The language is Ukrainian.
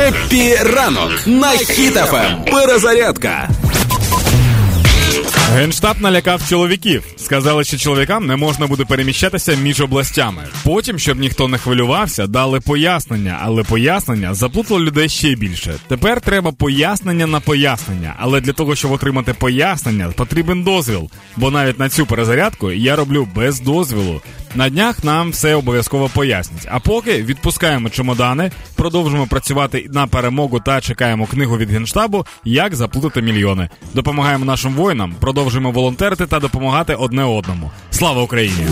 Happy ранок на Хіт FM. Перезарядка. Генштаб налякав чоловіків. Сказали, що чоловікам не можна буде переміщатися між областями. Потім, щоб ніхто не хвилювався, дали пояснення, але пояснення заплутало людей ще більше. Тепер треба пояснення на пояснення. Але для того, щоб отримати пояснення, потрібен дозвіл. Бо навіть на цю перезарядку я роблю без дозвілу. На днях нам все обов'язково пояснять. А поки відпускаємо чемодани, продовжимо працювати на перемогу та чекаємо книгу від генштабу, як заплутати мільйони. Допомагаємо нашим воїнам, продовжуємо волонтерити та допомагати одне одному. Слава Україні!